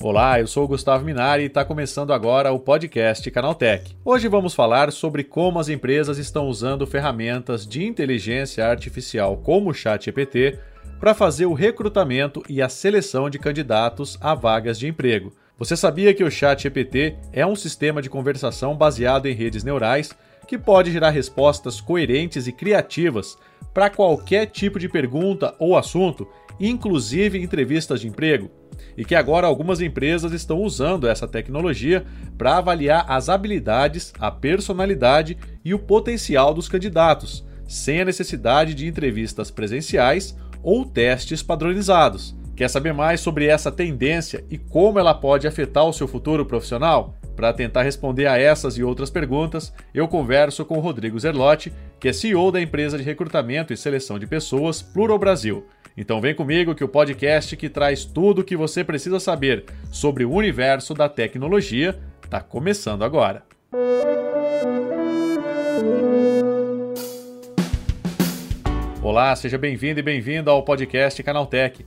Olá, eu sou o Gustavo Minari e está começando agora o podcast Canaltech. Hoje vamos falar sobre como as empresas estão usando ferramentas de inteligência artificial como o ChatGPT para fazer o recrutamento e a seleção de candidatos a vagas de emprego. Você sabia que o ChatGPT é um sistema de conversação baseado em redes neurais que pode gerar respostas coerentes e criativas para qualquer tipo de pergunta ou assunto, inclusive entrevistas de emprego? e que agora algumas empresas estão usando essa tecnologia para avaliar as habilidades, a personalidade e o potencial dos candidatos, sem a necessidade de entrevistas presenciais ou testes padronizados. Quer saber mais sobre essa tendência e como ela pode afetar o seu futuro profissional? Para tentar responder a essas e outras perguntas, eu converso com Rodrigo Zerlotti, que é CEO da empresa de recrutamento e seleção de pessoas Plural Brasil. Então vem comigo que o podcast que traz tudo o que você precisa saber sobre o universo da tecnologia está começando agora. Olá, seja bem-vindo e bem-vinda ao podcast Canaltech,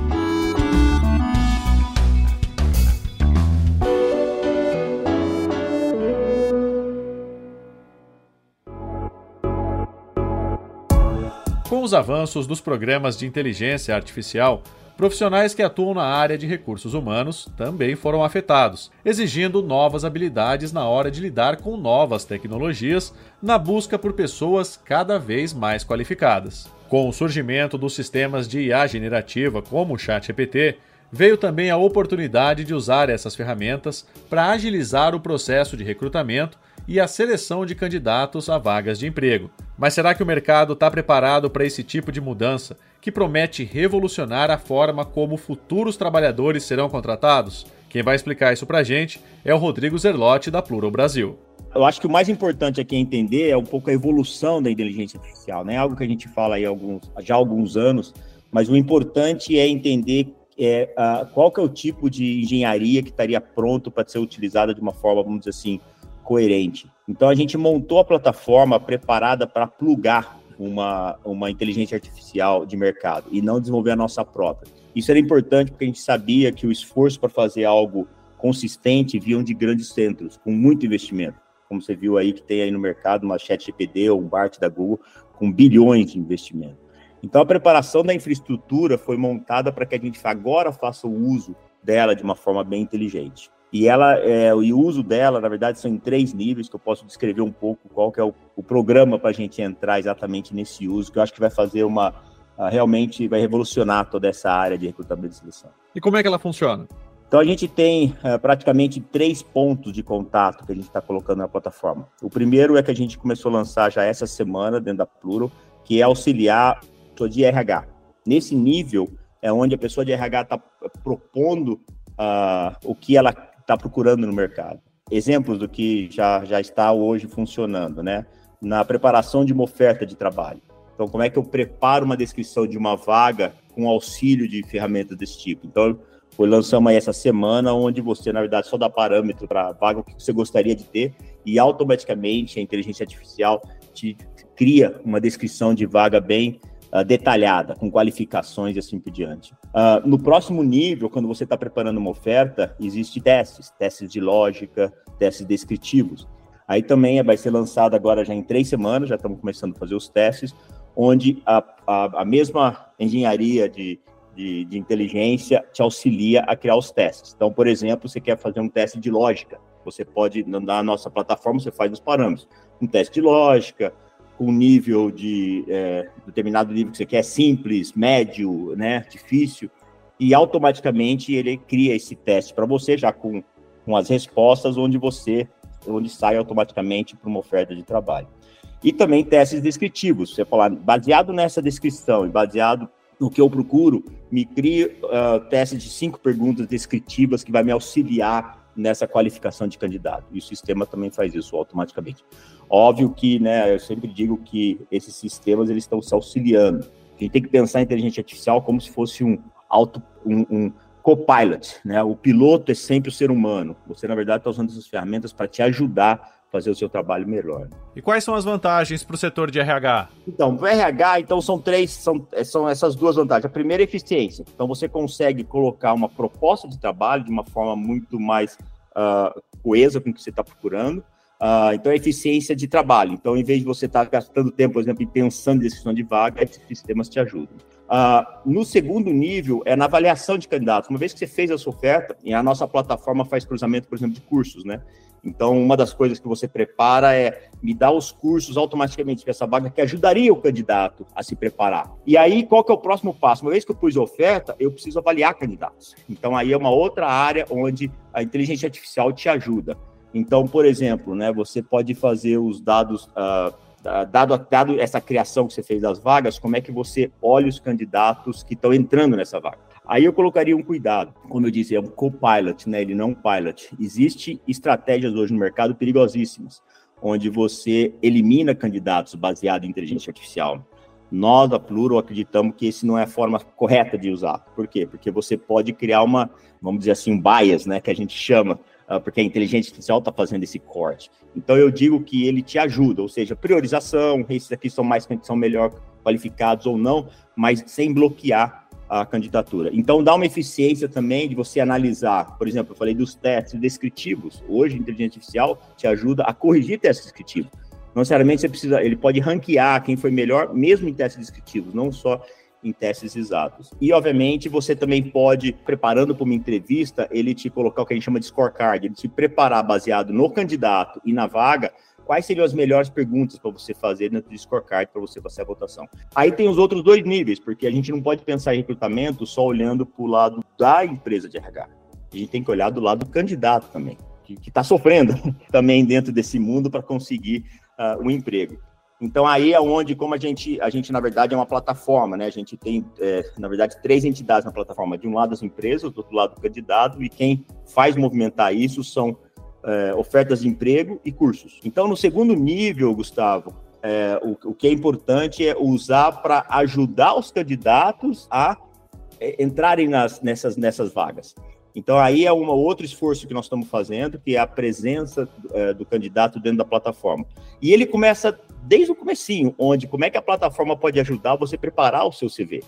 Os avanços dos programas de inteligência artificial, Profissionais que atuam na área de recursos humanos também foram afetados, exigindo novas habilidades na hora de lidar com novas tecnologias, na busca por pessoas cada vez mais qualificadas. Com o surgimento dos sistemas de IA generativa como o ChatGPT, veio também a oportunidade de usar essas ferramentas para agilizar o processo de recrutamento e a seleção de candidatos a vagas de emprego. Mas será que o mercado está preparado para esse tipo de mudança que promete revolucionar a forma como futuros trabalhadores serão contratados? Quem vai explicar isso para a gente é o Rodrigo Zerlotti, da Plural Brasil. Eu acho que o mais importante aqui é entender é um pouco a evolução da inteligência artificial, né? Algo que a gente fala aí alguns, já há alguns anos, mas o importante é entender é, qual que é o tipo de engenharia que estaria pronto para ser utilizada de uma forma, vamos dizer assim, coerente. Então a gente montou a plataforma preparada para plugar uma, uma inteligência artificial de mercado e não desenvolver a nossa própria. Isso era importante porque a gente sabia que o esforço para fazer algo consistente vinha de grandes centros, com muito investimento. Como você viu aí que tem aí no mercado uma ChatGPT ou um BART da Google com bilhões de investimento. Então a preparação da infraestrutura foi montada para que a gente agora faça o uso dela de uma forma bem inteligente. E ela, é, o uso dela, na verdade, são em três níveis, que eu posso descrever um pouco qual que é o, o programa para a gente entrar exatamente nesse uso, que eu acho que vai fazer uma, uh, realmente vai revolucionar toda essa área de recrutamento e seleção. E como é que ela funciona? Então a gente tem uh, praticamente três pontos de contato que a gente está colocando na plataforma. O primeiro é que a gente começou a lançar já essa semana dentro da Pluro, que é auxiliar a de RH. Nesse nível é onde a pessoa de RH está propondo uh, o que ela está procurando no mercado. Exemplos do que já, já está hoje funcionando, né? Na preparação de uma oferta de trabalho. Então, como é que eu preparo uma descrição de uma vaga com auxílio de ferramentas desse tipo? Então, foi lançamos aí essa semana, onde você, na verdade, só dá parâmetro para a vaga, o que você gostaria de ter, e automaticamente a inteligência artificial te cria uma descrição de vaga bem uh, detalhada, com qualificações e assim por diante. Uh, no próximo nível, quando você está preparando uma oferta, existem testes, testes de lógica, testes descritivos. Aí também vai ser lançado agora já em três semanas, já estamos começando a fazer os testes, onde a, a, a mesma engenharia de, de, de, inteligência te auxilia a criar os testes. Então, por exemplo, você quer fazer um teste de lógica, você pode, na nossa plataforma, você faz os parâmetros. Um teste de lógica, com nível de é, determinado nível que você quer, simples, médio, né, difícil, e automaticamente ele cria esse teste para você já com, com as respostas onde você onde sai automaticamente para uma oferta de trabalho. E também testes descritivos. Você falar, baseado nessa descrição e baseado no que eu procuro, me cria uh, testes de cinco perguntas descritivas que vai me auxiliar nessa qualificação de candidato. E o sistema também faz isso automaticamente. Óbvio que, né, eu sempre digo que esses sistemas eles estão se auxiliando. A gente tem que pensar a inteligência artificial como se fosse um auto, um, um copilot, né? O piloto é sempre o ser humano. Você, na verdade, está usando essas ferramentas para te ajudar fazer o seu trabalho melhor. E quais são as vantagens para o setor de RH? Então, para o RH, então são três, são, são essas duas vantagens. A primeira é eficiência. Então, você consegue colocar uma proposta de trabalho de uma forma muito mais uh, coesa com o que você está procurando. Uh, então, é eficiência de trabalho. Então, em vez de você estar tá gastando tempo, por exemplo, pensando em decisão de vaga, esses sistemas te ajudam. Uh, no segundo nível, é na avaliação de candidatos. Uma vez que você fez a sua oferta, e a nossa plataforma faz cruzamento, por exemplo, de cursos, né? Então, uma das coisas que você prepara é me dar os cursos automaticamente para essa vaga que ajudaria o candidato a se preparar. E aí, qual que é o próximo passo? Uma vez que eu pus oferta, eu preciso avaliar candidatos. Então, aí é uma outra área onde a inteligência artificial te ajuda. Então, por exemplo, né, você pode fazer os dados, uh, dado, dado essa criação que você fez das vagas, como é que você olha os candidatos que estão entrando nessa vaga? Aí eu colocaria um cuidado. Como eu disse, é um co-pilot, né? Ele não é um pilot. Existem estratégias hoje no mercado perigosíssimas, onde você elimina candidatos baseado em inteligência artificial. Nós, da Pluro, acreditamos que esse não é a forma correta de usar. Por quê? Porque você pode criar uma, vamos dizer assim, um bias, né? Que a gente chama, ah, porque a inteligência artificial está fazendo esse corte. Então eu digo que ele te ajuda, ou seja, priorização, esses aqui são mais são melhor qualificados ou não, mas sem bloquear a candidatura. Então, dá uma eficiência também de você analisar, por exemplo, eu falei dos testes descritivos. Hoje, a inteligência artificial te ajuda a corrigir testes descritivos. Não necessariamente você precisa, ele pode ranquear quem foi melhor, mesmo em testes descritivos, não só em testes exatos. E, obviamente, você também pode, preparando para uma entrevista, ele te colocar o que a gente chama de scorecard, ele te preparar baseado no candidato e na vaga, quais seriam as melhores perguntas para você fazer dentro do scorecard para você fazer a votação. Aí tem os outros dois níveis, porque a gente não pode pensar em recrutamento só olhando para o lado da empresa de RH. A gente tem que olhar do lado do candidato também, que está sofrendo também dentro desse mundo para conseguir uh, um emprego. Então aí é onde, como a gente, a gente na verdade é uma plataforma, né? A gente tem, é, na verdade, três entidades na plataforma. De um lado as empresas, do outro lado o candidato, e quem faz movimentar isso são é, ofertas de emprego e cursos. Então, no segundo nível, Gustavo, é, o, o, que é importante é usar para ajudar os candidatos a é, entrarem nas, nessas, nessas vagas. Então, aí é um outro esforço que nós estamos fazendo, que é a presença é, do candidato dentro da plataforma. E ele começa desde o comecinho, onde como é que a plataforma pode ajudar você a preparar o seu CV.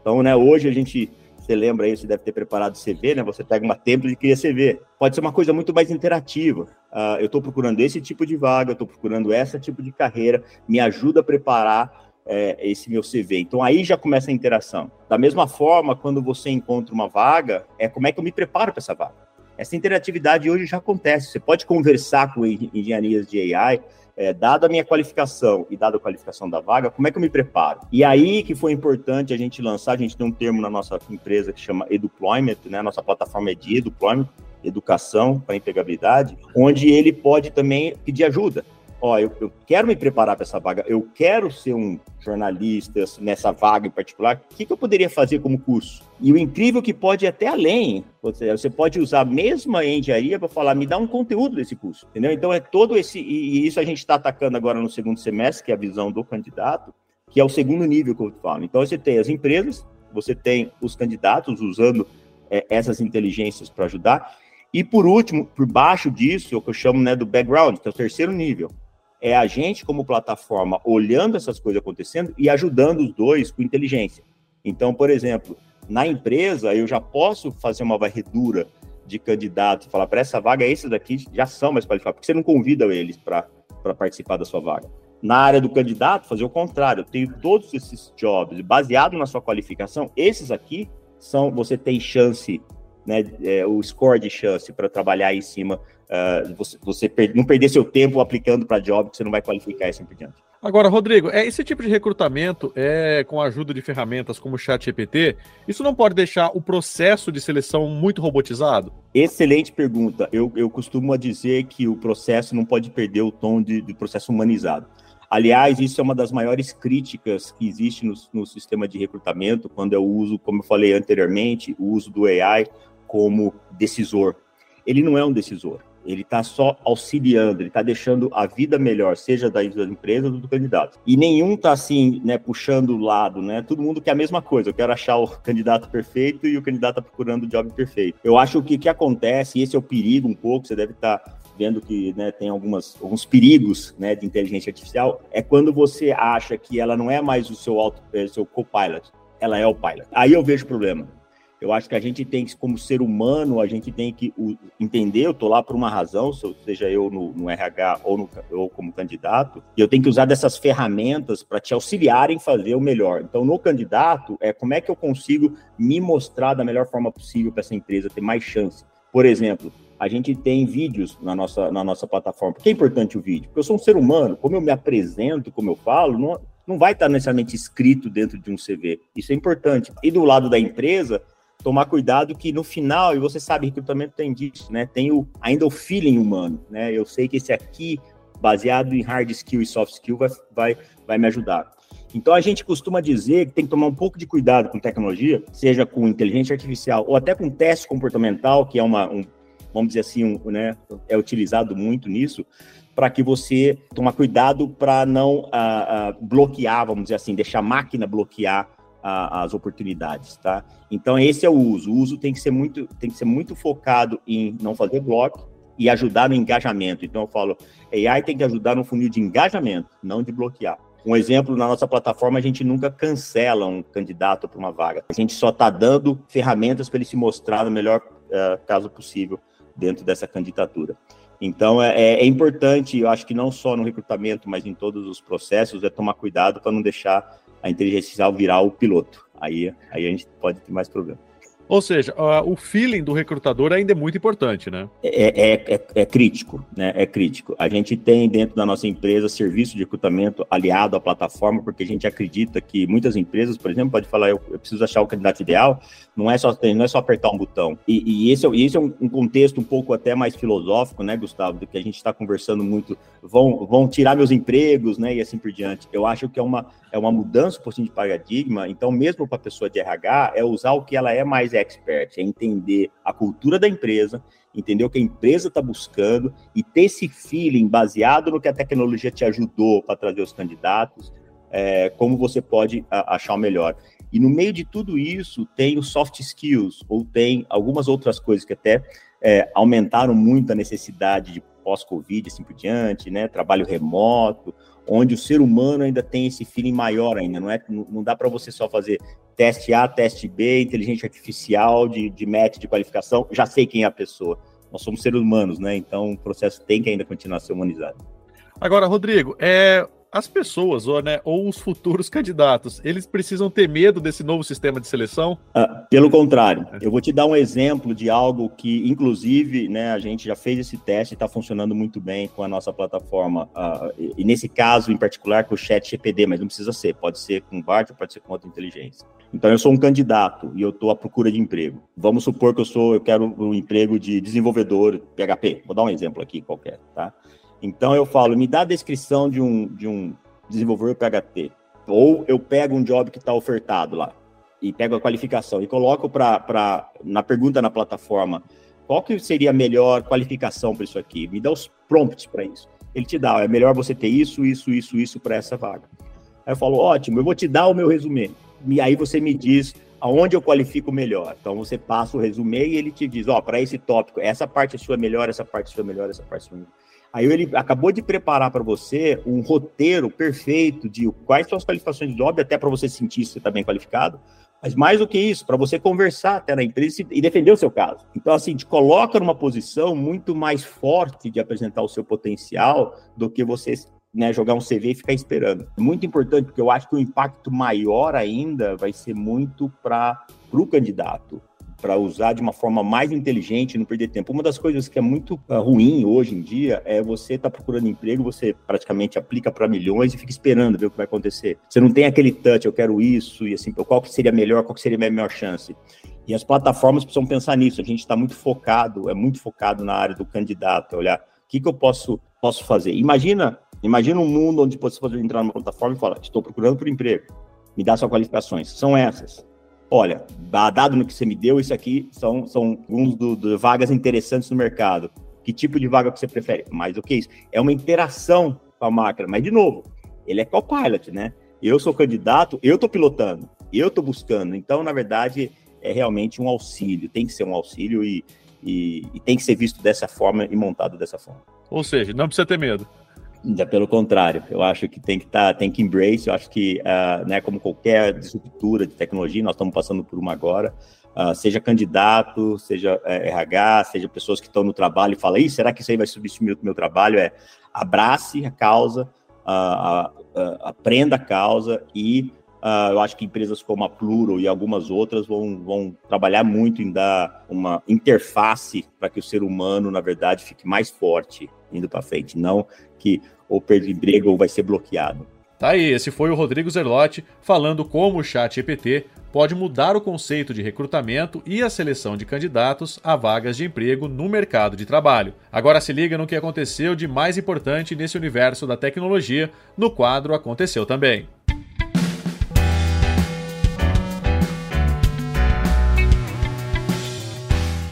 Então, né, hoje a gente você lembra aí, você deve ter preparado CV, né? Você pega uma template e cria CV. Pode ser uma coisa muito mais interativa. Uh, eu estou procurando esse tipo de vaga, estou procurando esse tipo de carreira, me ajuda a preparar é, esse meu CV. Então aí já começa a interação. Da mesma forma, quando você encontra uma vaga, é como é que eu me preparo para essa vaga. Essa interatividade hoje já acontece. Você pode conversar com engenharias de AI, é, dada a minha qualificação e dada a qualificação da vaga, como é que eu me preparo? E aí que foi importante a gente lançar, a gente tem um termo na nossa empresa que chama Eduployment, né? Nossa plataforma é de Eduployment, educação para empregabilidade, onde ele pode também pedir ajuda ó, eu, eu quero me preparar para essa vaga, eu quero ser um jornalista nessa vaga em particular, o que, que eu poderia fazer como curso? E o incrível que pode ir até além, você, pode usar a mesma engenharia para falar, me dá um conteúdo desse curso, entendeu? Então é todo esse, e, e isso a gente está atacando agora no segundo semestre, que é a visão do candidato, que é o segundo nível que eu falo. Então você tem as empresas, você tem os candidatos usando é, essas inteligências para ajudar, e por último, por baixo disso, é o que eu chamo né, do background, que é o terceiro nível, é a gente, como plataforma, olhando essas coisas acontecendo e ajudando os dois com inteligência. Então, por exemplo, na empresa, eu já posso fazer uma varredura de candidatos e falar para essa vaga, esses daqui já são mais qualificados, porque você não convida eles para participar da sua vaga. Na área do candidato, fazer o contrário, eu tenho todos esses jobs, baseado na sua qualificação, esses aqui são, você tem chance, né, é, o score de chance para trabalhar em cima uh, você, você per não perder seu tempo aplicando para job que você não vai qualificar e assim por diante. Agora, Rodrigo, é, esse tipo de recrutamento é com a ajuda de ferramentas como o ChatGPT, isso não pode deixar o processo de seleção muito robotizado? Excelente pergunta. Eu, eu costumo dizer que o processo não pode perder o tom de, de processo humanizado. Aliás, isso é uma das maiores críticas que existe no, no sistema de recrutamento, quando eu uso, como eu falei anteriormente, o uso do AI como decisor. ele não é um decisor. Ele está só auxiliando, ele está deixando a vida melhor, seja da empresa ou do candidato. E nenhum está assim, né, puxando o lado, né? Todo mundo quer a mesma coisa. Eu quero achar o candidato perfeito e o candidato está procurando o job perfeito. Eu acho que o que acontece, e esse é o perigo um pouco, você deve estar tá vendo que né, tem algumas, alguns perigos né, de inteligência artificial, é quando você acha que ela não é mais o seu, auto, é, seu co-pilot, ela é o pilot. Aí eu vejo problema. Eu acho que a gente tem que, como ser humano, a gente tem que entender, eu estou lá por uma razão, seja eu no, no RH ou, no, ou, como candidato, e eu tenho que usar dessas ferramentas para te auxiliarem a fazer o melhor. Então, no candidato, é como é que eu consigo me mostrar da melhor forma possível para essa empresa ter mais chance. Por exemplo, a gente tem vídeos na nossa, na nossa plataforma. Por que é importante o vídeo? Porque eu sou um ser humano, como eu me apresento, como eu falo, não, não vai estar necessariamente escrito dentro de um CV. Isso é importante. E do lado da empresa, tomar cuidado que no final, e você sabe, recrutamento tem disso, né? Tem o, ainda o feeling humano, né? Eu sei que esse aqui, baseado em hard skill e soft skill, vai, vai, vai me ajudar. Então a gente costuma dizer que tem que tomar um pouco de cuidado com tecnologia, seja com inteligência artificial ou até com teste comportamental, que é uma, um, vamos dizer assim, um, né, é utilizado muito nisso, para que você tomar cuidado para não uh, uh, bloquear, vamos dizer assim, deixar a máquina bloquear a, as oportunidades, tá? Então esse é o uso. O uso tem que ser muito, tem que ser muito focado em não fazer bloco e ajudar no engajamento. Então eu falo, AI tem que ajudar no funil de engajamento, não de bloquear. Um exemplo, na nossa plataforma, a gente nunca cancela um candidato para uma vaga. A gente só está dando ferramentas para ele se mostrar no melhor uh, caso possível dentro dessa candidatura. Então, é, é, é, importante, eu acho que não só no recrutamento, mas em todos os processos, é tomar cuidado para não deixar a inteligência artificial virar o piloto. Aí, aí a gente pode ter mais problema. Ou seja, o feeling do recrutador ainda é muito importante, né? É, é, é, é, crítico, né? É crítico. A gente tem dentro da nossa empresa serviço de recrutamento aliado à plataforma, porque a gente acredita que muitas empresas, por exemplo, pode falar, eu, eu preciso achar o candidato ideal, não é só, não é só apertar um botão. E, e esse, é, esse é um, um, contexto um pouco até mais filosófico, né, Gustavo, do que a gente está conversando muito, vão, vão tirar meus empregos, né, e assim por diante. Eu acho que é uma, é uma mudança, por de paradigma, então mesmo para a pessoa de RH, é usar o que ela é mais expert, é entender a cultura da empresa, entender o que a empresa está buscando e ter esse feeling baseado no que a tecnologia te ajudou para trazer os candidatos, é, como você pode a, achar o melhor. E no meio de tudo isso tem os soft skills, ou tem algumas outras coisas que até é, aumentaram muito a necessidade de pós-Covid, assim por diante, né? Trabalho remoto, onde o ser humano ainda tem esse feeling maior ainda, não é? Não dá para você só fazer teste A, teste B, inteligência artificial, de, de match, de qualificação, já sei quem é a pessoa. Nós somos seres humanos, né? Então o processo tem que ainda continuar a ser humanizado. Agora, Rodrigo, é, as pessoas, ou, né, ou os futuros candidatos, eles precisam ter medo desse novo sistema de seleção? Ah, pelo contrário, é. eu vou te dar um exemplo de algo que, inclusive, né, a gente já fez esse teste e está funcionando muito bem com a nossa plataforma. Uh, e, nesse caso, em particular, com o chat GPD, mas não precisa ser, pode ser com BART, pode ser com outra inteligência. Então, eu sou um candidato e eu estou à procura de emprego. Vamos supor que eu sou, eu quero um emprego de desenvolvedor PHP. Vou dar um exemplo aqui qualquer, tá? Então eu falo, me dá a descrição de um, de um desenvolvedor PHP. Ou eu pego um job que está ofertado lá e pego a qualificação e coloco para na pergunta na plataforma qual que seria a melhor qualificação para isso aqui? Me dá os prompts para isso. Ele te dá, é melhor você ter isso, isso, isso, isso para essa vaga. Aí eu falo, ótimo, eu vou te dar o meu resumê. E aí você me diz aonde eu qualifico melhor. Então você passa o resumê e ele te diz, ó, oh, para esse tópico, essa parte é sua melhor, essa parte é sua melhor, essa parte é sua melhor. Aí ele acabou de preparar para você um roteiro perfeito de quais são as qualificações do job, até para você sentir se está bem qualificado. Mas mais do que isso, para você conversar até na empresa e defender o seu caso. Então, assim, te coloca numa posição muito mais forte de apresentar o seu potencial do que você né, jogar um CV e ficar esperando. Muito importante, porque eu acho que o impacto maior ainda vai ser muito para o candidato para usar de uma forma mais inteligente, não perder tempo. Uma das coisas que é muito uh, ruim hoje em dia é você tá procurando emprego, você praticamente aplica para milhões e fica esperando ver o que vai acontecer. Você não tem aquele touch, eu quero isso e assim, qual que seria melhor, qual que seria a minha melhor chance. E as plataformas precisam pensar nisso. A gente está muito focado, é muito focado na área do candidato, olhar o que, que eu posso, posso fazer. Imagina, imagina um mundo onde você pode entrar numa plataforma e falar, estou procurando por emprego, me dá suas qualificações. São essas olha, dado no que você me deu, isso aqui são, são alguns do, do, vagas interessantes no mercado. Que tipo de vaga que você prefere? Mais do que isso. É uma interação com a máquina. Mas, de novo, ele é co-pilot, né? Eu sou candidato, eu estou pilotando, eu estou buscando. Então, na verdade, é realmente um auxílio. Tem que ser um auxílio e, e, e tem que ser visto dessa forma e montado dessa forma. Ou seja, não precisa ter medo. Já pelo contrário, eu acho que tem que estar, tá, tem que embrace. Eu acho que, uh, né, como qualquer disruptura de tecnologia, nós estamos passando por uma agora. Uh, seja candidato, seja uh, eh, RH, seja pessoas que estão no trabalho e falam, será que isso aí vai substituir o meu trabalho? É abrace a causa, aprenda a causa e Uh, eu acho que empresas como a Pluro e algumas outras vão, vão trabalhar muito em dar uma interface para que o ser humano, na verdade, fique mais forte indo para frente, não que ou perde emprego ou vai ser bloqueado. Tá aí, esse foi o Rodrigo Zerlotti falando como o chat EPT pode mudar o conceito de recrutamento e a seleção de candidatos a vagas de emprego no mercado de trabalho. Agora se liga no que aconteceu de mais importante nesse universo da tecnologia, no quadro Aconteceu também.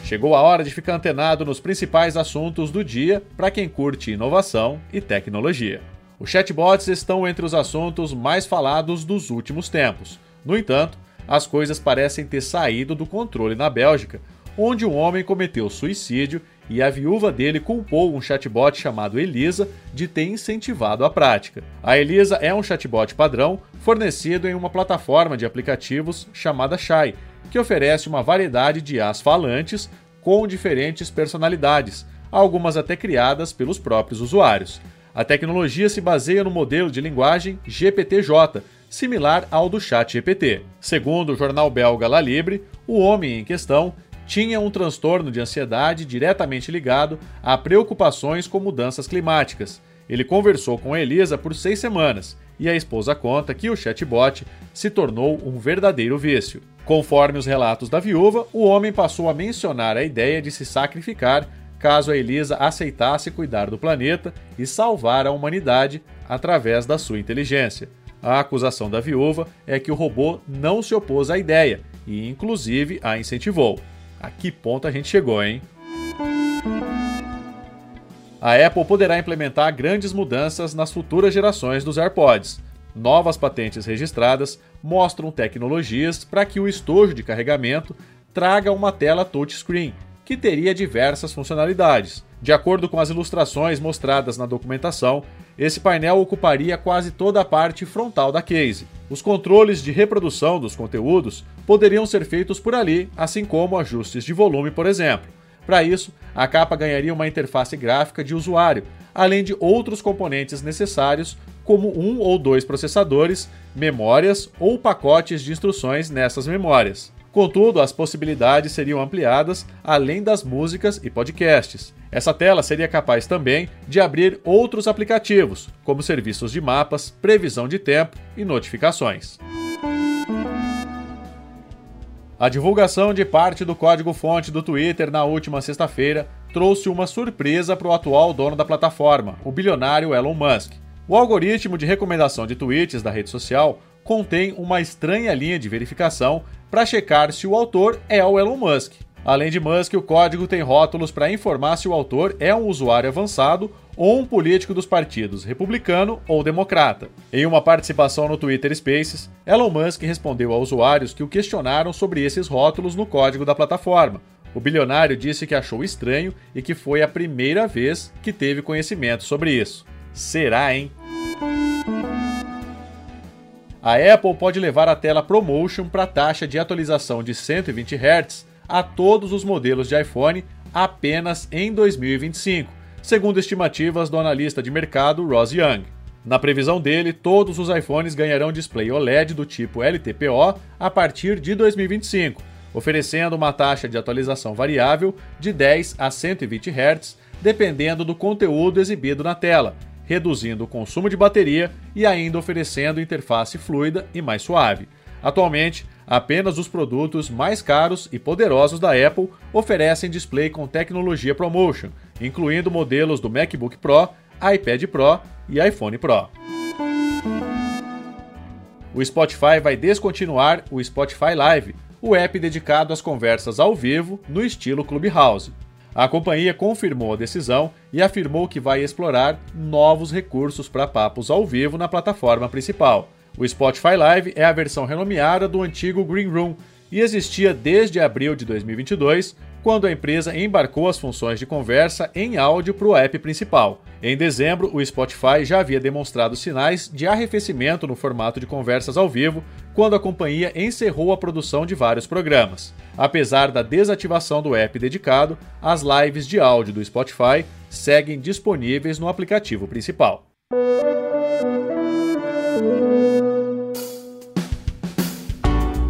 Chegou a hora de ficar antenado nos principais assuntos do dia para quem curte inovação e tecnologia. Os chatbots estão entre os assuntos mais falados dos últimos tempos. No entanto, as coisas parecem ter saído do controle na Bélgica, onde um homem cometeu suicídio e a viúva dele culpou um chatbot chamado Elisa de ter incentivado a prática. A Elisa é um chatbot padrão fornecido em uma plataforma de aplicativos chamada Shai, que oferece uma variedade de as falantes com diferentes personalidades, algumas até criadas pelos próprios usuários. A tecnologia se baseia no modelo de linguagem GPTJ, similar ao do Chat GPT. Segundo o jornal belga La Libre, o homem em questão tinha um transtorno de ansiedade diretamente ligado a preocupações com mudanças climáticas. Ele conversou com Elisa por seis semanas e a esposa conta que o chatbot se tornou um verdadeiro vício. Conforme os relatos da viúva, o homem passou a mencionar a ideia de se sacrificar caso a Elisa aceitasse cuidar do planeta e salvar a humanidade através da sua inteligência. A acusação da viúva é que o robô não se opôs à ideia e, inclusive, a incentivou. A que ponto a gente chegou, hein? A Apple poderá implementar grandes mudanças nas futuras gerações dos AirPods. Novas patentes registradas mostram tecnologias para que o estojo de carregamento traga uma tela touchscreen, que teria diversas funcionalidades. De acordo com as ilustrações mostradas na documentação, esse painel ocuparia quase toda a parte frontal da case. Os controles de reprodução dos conteúdos poderiam ser feitos por ali, assim como ajustes de volume, por exemplo. Para isso, a capa ganharia uma interface gráfica de usuário, além de outros componentes necessários, como um ou dois processadores, memórias ou pacotes de instruções nessas memórias. Contudo, as possibilidades seriam ampliadas além das músicas e podcasts. Essa tela seria capaz também de abrir outros aplicativos, como serviços de mapas, previsão de tempo e notificações. A divulgação de parte do código-fonte do Twitter na última sexta-feira trouxe uma surpresa para o atual dono da plataforma, o bilionário Elon Musk. O algoritmo de recomendação de tweets da rede social contém uma estranha linha de verificação para checar se o autor é o Elon Musk. Além de Musk, o código tem rótulos para informar se o autor é um usuário avançado ou um político dos partidos republicano ou democrata. Em uma participação no Twitter Spaces, Elon Musk respondeu a usuários que o questionaram sobre esses rótulos no código da plataforma. O bilionário disse que achou estranho e que foi a primeira vez que teve conhecimento sobre isso. Será, hein? A Apple pode levar a tela ProMotion para taxa de atualização de 120 Hz a todos os modelos de iPhone apenas em 2025, segundo estimativas do analista de mercado Ross Young. Na previsão dele, todos os iPhones ganharão display OLED do tipo LTPO a partir de 2025, oferecendo uma taxa de atualização variável de 10 a 120 Hz, dependendo do conteúdo exibido na tela, reduzindo o consumo de bateria e ainda oferecendo interface fluida e mais suave. Atualmente, apenas os produtos mais caros e poderosos da Apple oferecem display com tecnologia ProMotion, incluindo modelos do MacBook Pro, iPad Pro e iPhone Pro. O Spotify vai descontinuar o Spotify Live, o app dedicado às conversas ao vivo no estilo Clubhouse. A companhia confirmou a decisão e afirmou que vai explorar novos recursos para papos ao vivo na plataforma principal. O Spotify Live é a versão renomeada do antigo Green Room e existia desde abril de 2022, quando a empresa embarcou as funções de conversa em áudio para o app principal. Em dezembro, o Spotify já havia demonstrado sinais de arrefecimento no formato de conversas ao vivo, quando a companhia encerrou a produção de vários programas. Apesar da desativação do app dedicado, as lives de áudio do Spotify seguem disponíveis no aplicativo principal.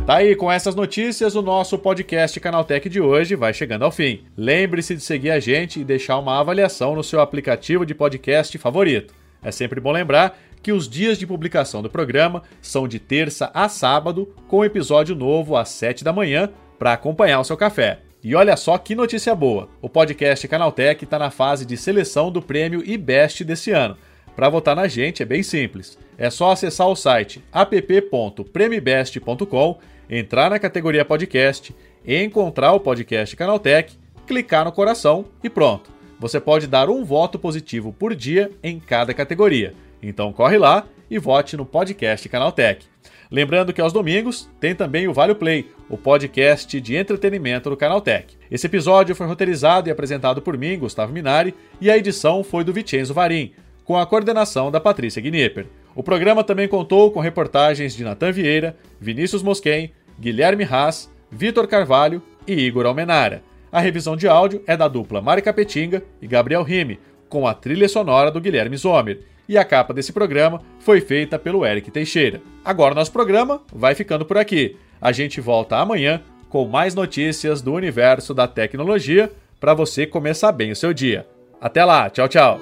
Tá aí, com essas notícias, o nosso podcast Canaltech de hoje vai chegando ao fim. Lembre-se de seguir a gente e deixar uma avaliação no seu aplicativo de podcast favorito. É sempre bom lembrar que os dias de publicação do programa são de terça a sábado, com episódio novo às 7 da manhã, para acompanhar o seu café. E olha só que notícia boa! O podcast Canaltech está na fase de seleção do prêmio IBEST desse ano. Para votar na gente é bem simples. É só acessar o site app.premibest.com entrar na categoria podcast, encontrar o podcast Canaltech, clicar no coração e pronto. Você pode dar um voto positivo por dia em cada categoria. Então corre lá e vote no podcast Canaltech. Lembrando que aos domingos tem também o Vale Play, o podcast de entretenimento do Canaltech. Esse episódio foi roteirizado e apresentado por mim, Gustavo Minari, e a edição foi do Vicenzo Varim, com a coordenação da Patrícia Gnipper. O programa também contou com reportagens de Natan Vieira, Vinícius Mosquen, Guilherme Haas, Vitor Carvalho e Igor Almenara. A revisão de áudio é da dupla Mari Capetinga e Gabriel Rime, com a trilha sonora do Guilherme Zomer. E a capa desse programa foi feita pelo Eric Teixeira. Agora nosso programa vai ficando por aqui. A gente volta amanhã com mais notícias do universo da tecnologia para você começar bem o seu dia. Até lá, tchau, tchau.